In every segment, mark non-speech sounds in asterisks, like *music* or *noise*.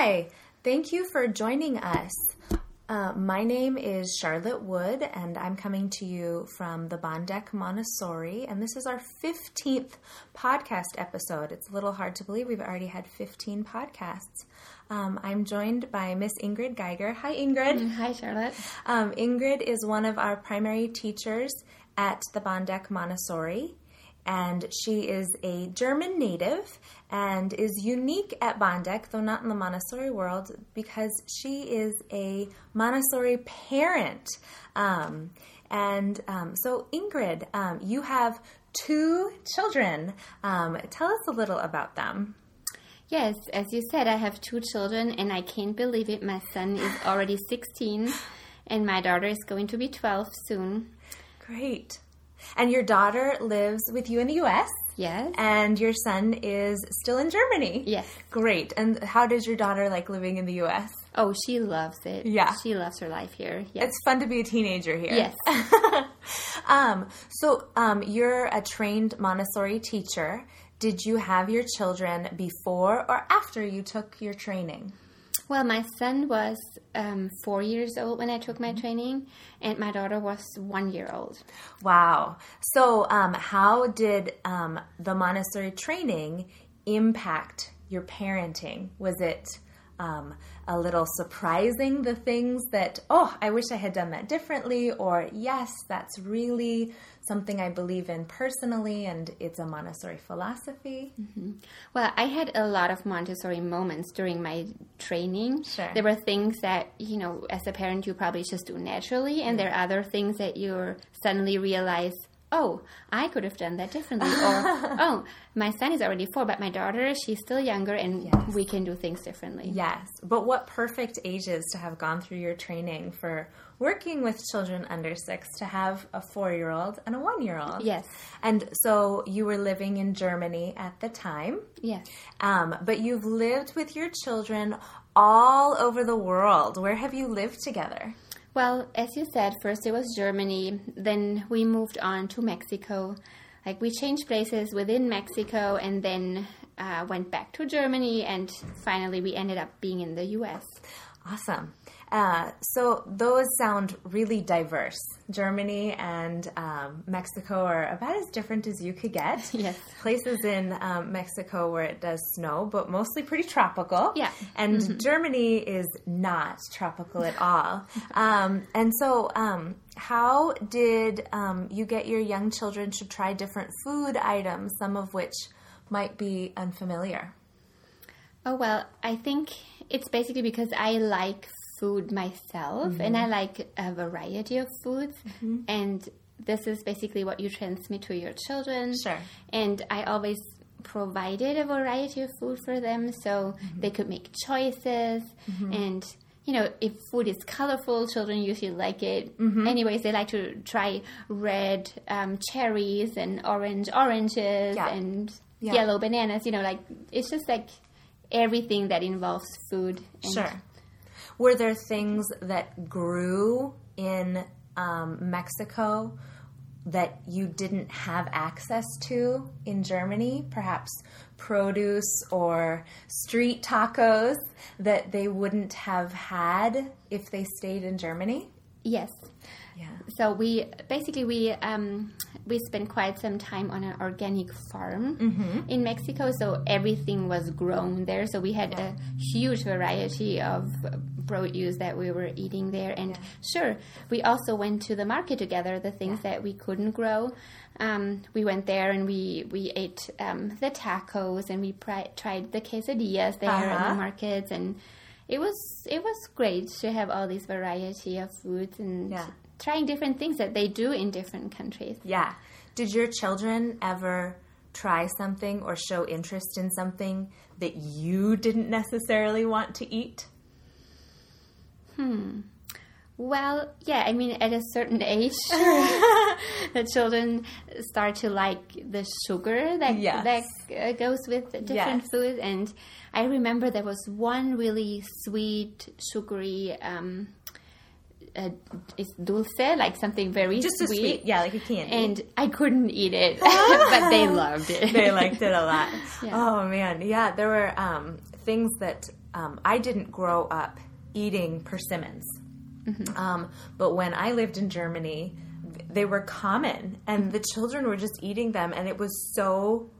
Hi, thank you for joining us. Uh, my name is Charlotte Wood, and I'm coming to you from the Bondeck Montessori, and this is our 15th podcast episode. It's a little hard to believe we've already had 15 podcasts. Um, I'm joined by Miss Ingrid Geiger. Hi, Ingrid. Hi, Charlotte. Um, Ingrid is one of our primary teachers at the Bondeck Montessori and she is a German native and is unique at Bondeck, though not in the Montessori world, because she is a Montessori parent. Um, and um, so, Ingrid, um, you have two children. Um, tell us a little about them. Yes, as you said, I have two children, and I can't believe it. My son is already 16, and my daughter is going to be 12 soon. Great. And your daughter lives with you in the U.S. Yes. And your son is still in Germany. Yes. Great. And how does your daughter like living in the U.S.? Oh, she loves it. Yeah. She loves her life here. Yes. It's fun to be a teenager here. Yes. *laughs* um, so um, you're a trained Montessori teacher. Did you have your children before or after you took your training? Well, my son was um, four years old when I took my training, and my daughter was one year old. Wow. So, um, how did um, the Montessori training impact your parenting? Was it um, a little surprising the things that, oh, I wish I had done that differently, or yes, that's really something I believe in personally and it's a Montessori philosophy? Mm-hmm. Well, I had a lot of Montessori moments during my training. Sure. There were things that, you know, as a parent, you probably just do naturally, and there are other things that you suddenly realize oh, I could have done that differently. Or, *laughs* oh, my son is already four, but my daughter, she's still younger and yes. we can do things differently. Yes. But what perfect ages to have gone through your training for working with children under six to have a four year old and a one year old. Yes. And so you were living in Germany at the time. Yes. Um, but you've lived with your children all over the world. Where have you lived together? Well, as you said, first it was Germany, then we moved on to Mexico. Like we changed places within Mexico and then uh, went back to Germany, and finally we ended up being in the US. Awesome. Uh, so those sound really diverse. Germany and um, Mexico are about as different as you could get. *laughs* Yes. Places in um, Mexico where it does snow, but mostly pretty tropical. Yeah. And mm-hmm. Germany is not tropical at all. *laughs* um, and so, um, how did um, you get your young children to try different food items, some of which might be unfamiliar? Oh, well, I think it's basically because I like food myself mm-hmm. and I like a variety of foods. Mm-hmm. And this is basically what you transmit to your children. Sure. And I always provided a variety of food for them so mm-hmm. they could make choices mm-hmm. and you know, if food is colorful, children usually like it. Mm-hmm. Anyways, they like to try red um, cherries and orange oranges yeah. and yeah. yellow bananas. You know, like it's just like everything that involves food. sure. Were there things that grew in um, Mexico that you didn't have access to in Germany? Perhaps produce or street tacos that they wouldn't have had if they stayed in Germany? Yes. Yeah. So we basically we um, we spent quite some time on an organic farm mm-hmm. in Mexico. So everything was grown there. So we had yeah. a huge variety of produce that we were eating there. And yeah. sure, we also went to the market together. The things yeah. that we couldn't grow, um, we went there and we we ate um, the tacos and we pri- tried the quesadillas there uh-huh. in the markets and. It was it was great to have all these variety of foods and trying different things that they do in different countries. Yeah. Did your children ever try something or show interest in something that you didn't necessarily want to eat? Hmm. Well, yeah, I mean, at a certain age, *laughs* the children start to like the sugar that yes. that uh, goes with different yes. foods. And I remember there was one really sweet, sugary um, uh, it's dulce, like something very just sweet. sweet. yeah, like a candy. And I couldn't eat it, *laughs* but they loved it. they liked it a lot. *laughs* Yeah. Oh man, yeah, there were um, things that um, I didn't grow up eating persimmons. Um, but when I lived in Germany, they were common, and the children were just eating them, and it was so.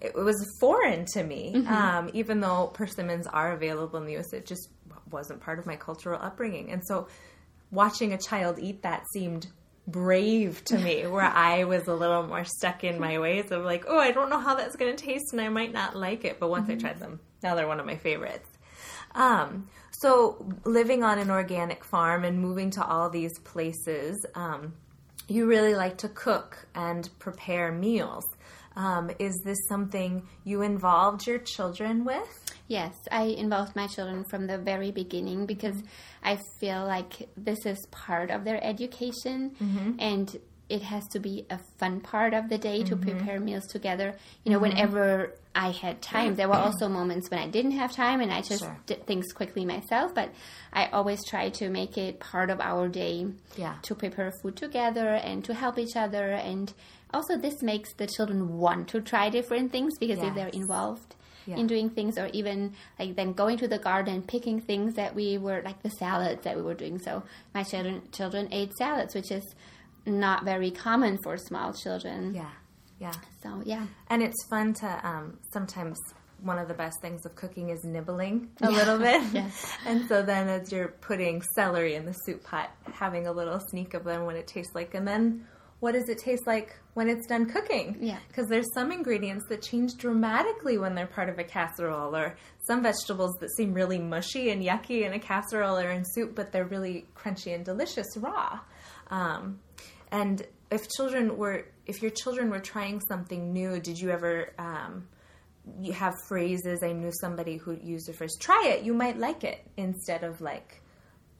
It was foreign to me, um, even though persimmons are available in the U.S. It just wasn't part of my cultural upbringing, and so watching a child eat that seemed brave to me *laughs* where I was a little more stuck in my ways of like, oh, I don't know how that's going to taste and I might not like it. But once I tried them, now they're one of my favorites. Um, so living on an organic farm and moving to all these places, um, you really like to cook and prepare meals. Um, is this something you involved your children with? Yes, I involved my children from the very beginning because I feel like this is part of their education and it has to be a fun part of the day to mm-hmm. prepare meals together. You know, mm-hmm. whenever I had time, there were also moments when I didn't have time and I just Sure. did things quickly myself, but I always try to make it part of our day Yeah. to prepare food together and to help each other. And also, this makes the children want to try different things because if they're involved, Yeah. in doing things or even like then going to the garden picking things that we were like the salads that we were doing so my children children ate salads which is not very common for small children Yeah, yeah. so yeah And it's fun to um, sometimes one of the best things of cooking is nibbling a little bit. *laughs* Yes. And so then as you're putting celery in the soup pot, having a little sneak of them what it tastes like. And then what does it taste like when it's done cooking? Yeah. Because there's some ingredients that change dramatically when they're part of a casserole, or some vegetables that seem really mushy and yucky in a casserole or in soup, but they're really crunchy and delicious raw. Um, and if children were, if your children were trying something new, did you ever um, you have phrases? I knew somebody who used the phrase "try it, you might like it," instead of like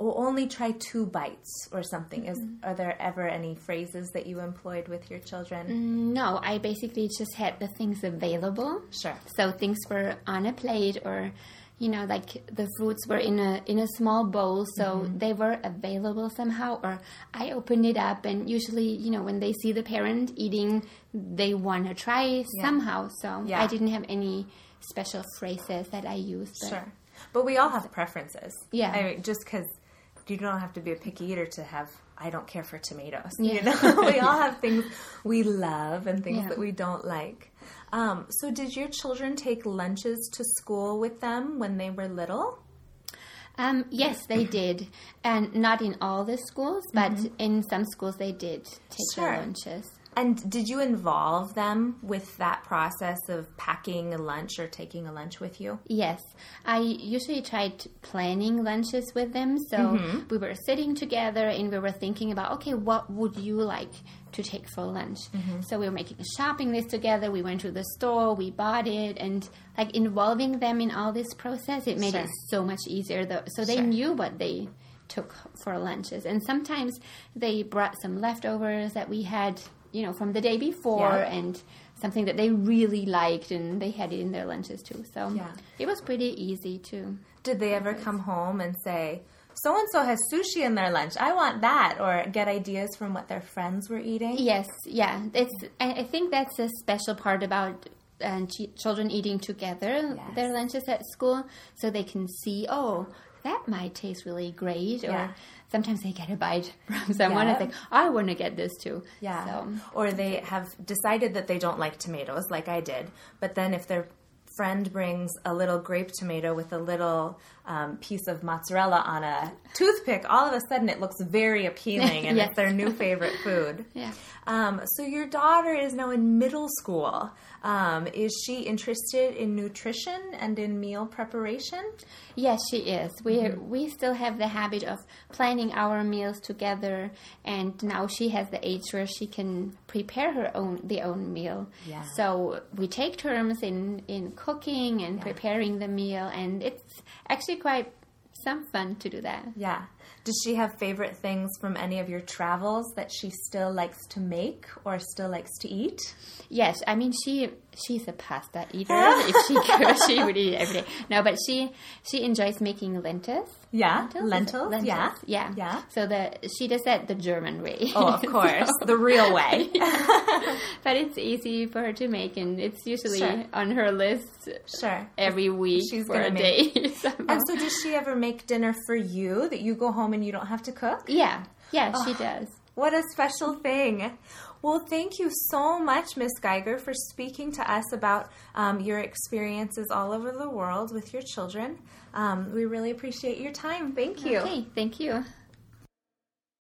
oh, only try two bites or something. Is are there ever any phrases that you employed with your children? no i basically just had the things available Sure. so things were on a plate or you know like the fruits were in a in a small bowl so Mm-hmm. they were available somehow or i opened it up and usually you know when they see the parent eating they want to try somehow so Yeah. i didn't have any special phrases that i used but Sure. But we all have preferences. Yeah. I mean, just because you don't have to be a picky eater to have, I don't care for tomatoes. Yeah. You know, *laughs* we all *laughs* have things we love and things Yeah. that we don't like. Um, so, did your children take lunches to school with them when they were little? Um, yes, they did, and not in all the schools, but Mm-hmm. in some schools they did take Sure. their lunches. And did you involve them with that process of packing a lunch or taking a lunch with you? Yes, I usually tried planning lunches with them. So Mm-hmm. we were sitting together and we were thinking about, okay, what would you like to take for lunch? Mm-hmm. So we were making a shopping list together. We went to the store, we bought it, and like involving them in all this process, it made it so much easier. Though, so they Sure. knew what they took for lunches, and sometimes they brought some leftovers that we had, you know, from the day before, Yeah. and something that they really liked, and they had it in their lunches too. So Yeah. it was pretty easy to. Did they ever come home and say, so and so has sushi in their lunch. I want that. Or get ideas from what their friends were eating? Yes, yeah. It's. I think that's a special part about uh, ch- children eating together Yes. their lunches at school, so they can see. Oh, that might taste really great. Or sometimes they get a bite from someone Yeah. and think, I want to get this too. Yeah. So, Or they have decided that they don't like tomatoes, like I did. But then if their friend brings a little grape tomato with a little um, piece of mozzarella on a toothpick, all of a sudden it looks very appealing and *laughs* Yes. it's their new favorite food. *laughs* Yeah. Um, so your daughter is now in middle school. Um, is she interested in nutrition and in meal preparation? Yes, she is. We Mm-hmm. we still have the habit of planning our meals together, and now she has the age where she can prepare her own the own meal. Yeah. So we take turns in in cooking and preparing the meal, and it's actually quite some fun to do that. Yeah. Does she have favorite things from any of your travels that she still likes to make or still likes to eat? Yes, I mean she she's a pasta eater. if she *laughs* could, she would eat it every day. No, but she she enjoys making lentils. Yeah, lentils. Lentils, Yeah, yeah, yeah. So the she does that the German way. Oh, of *laughs* course, the real way. *laughs* but it's easy for her to make, and it's usually Sure. on her list Sure. every week She's for a make- day. somehow. And so, does she ever make dinner for you that you go home and you don't have to cook? yeah, yeah, she does. What a special thing. Well, thank you so much, Miss Geiger, for speaking to us about um, your experiences all over the world with your children. Um, we really appreciate your time. Thank you. Okay, thank you.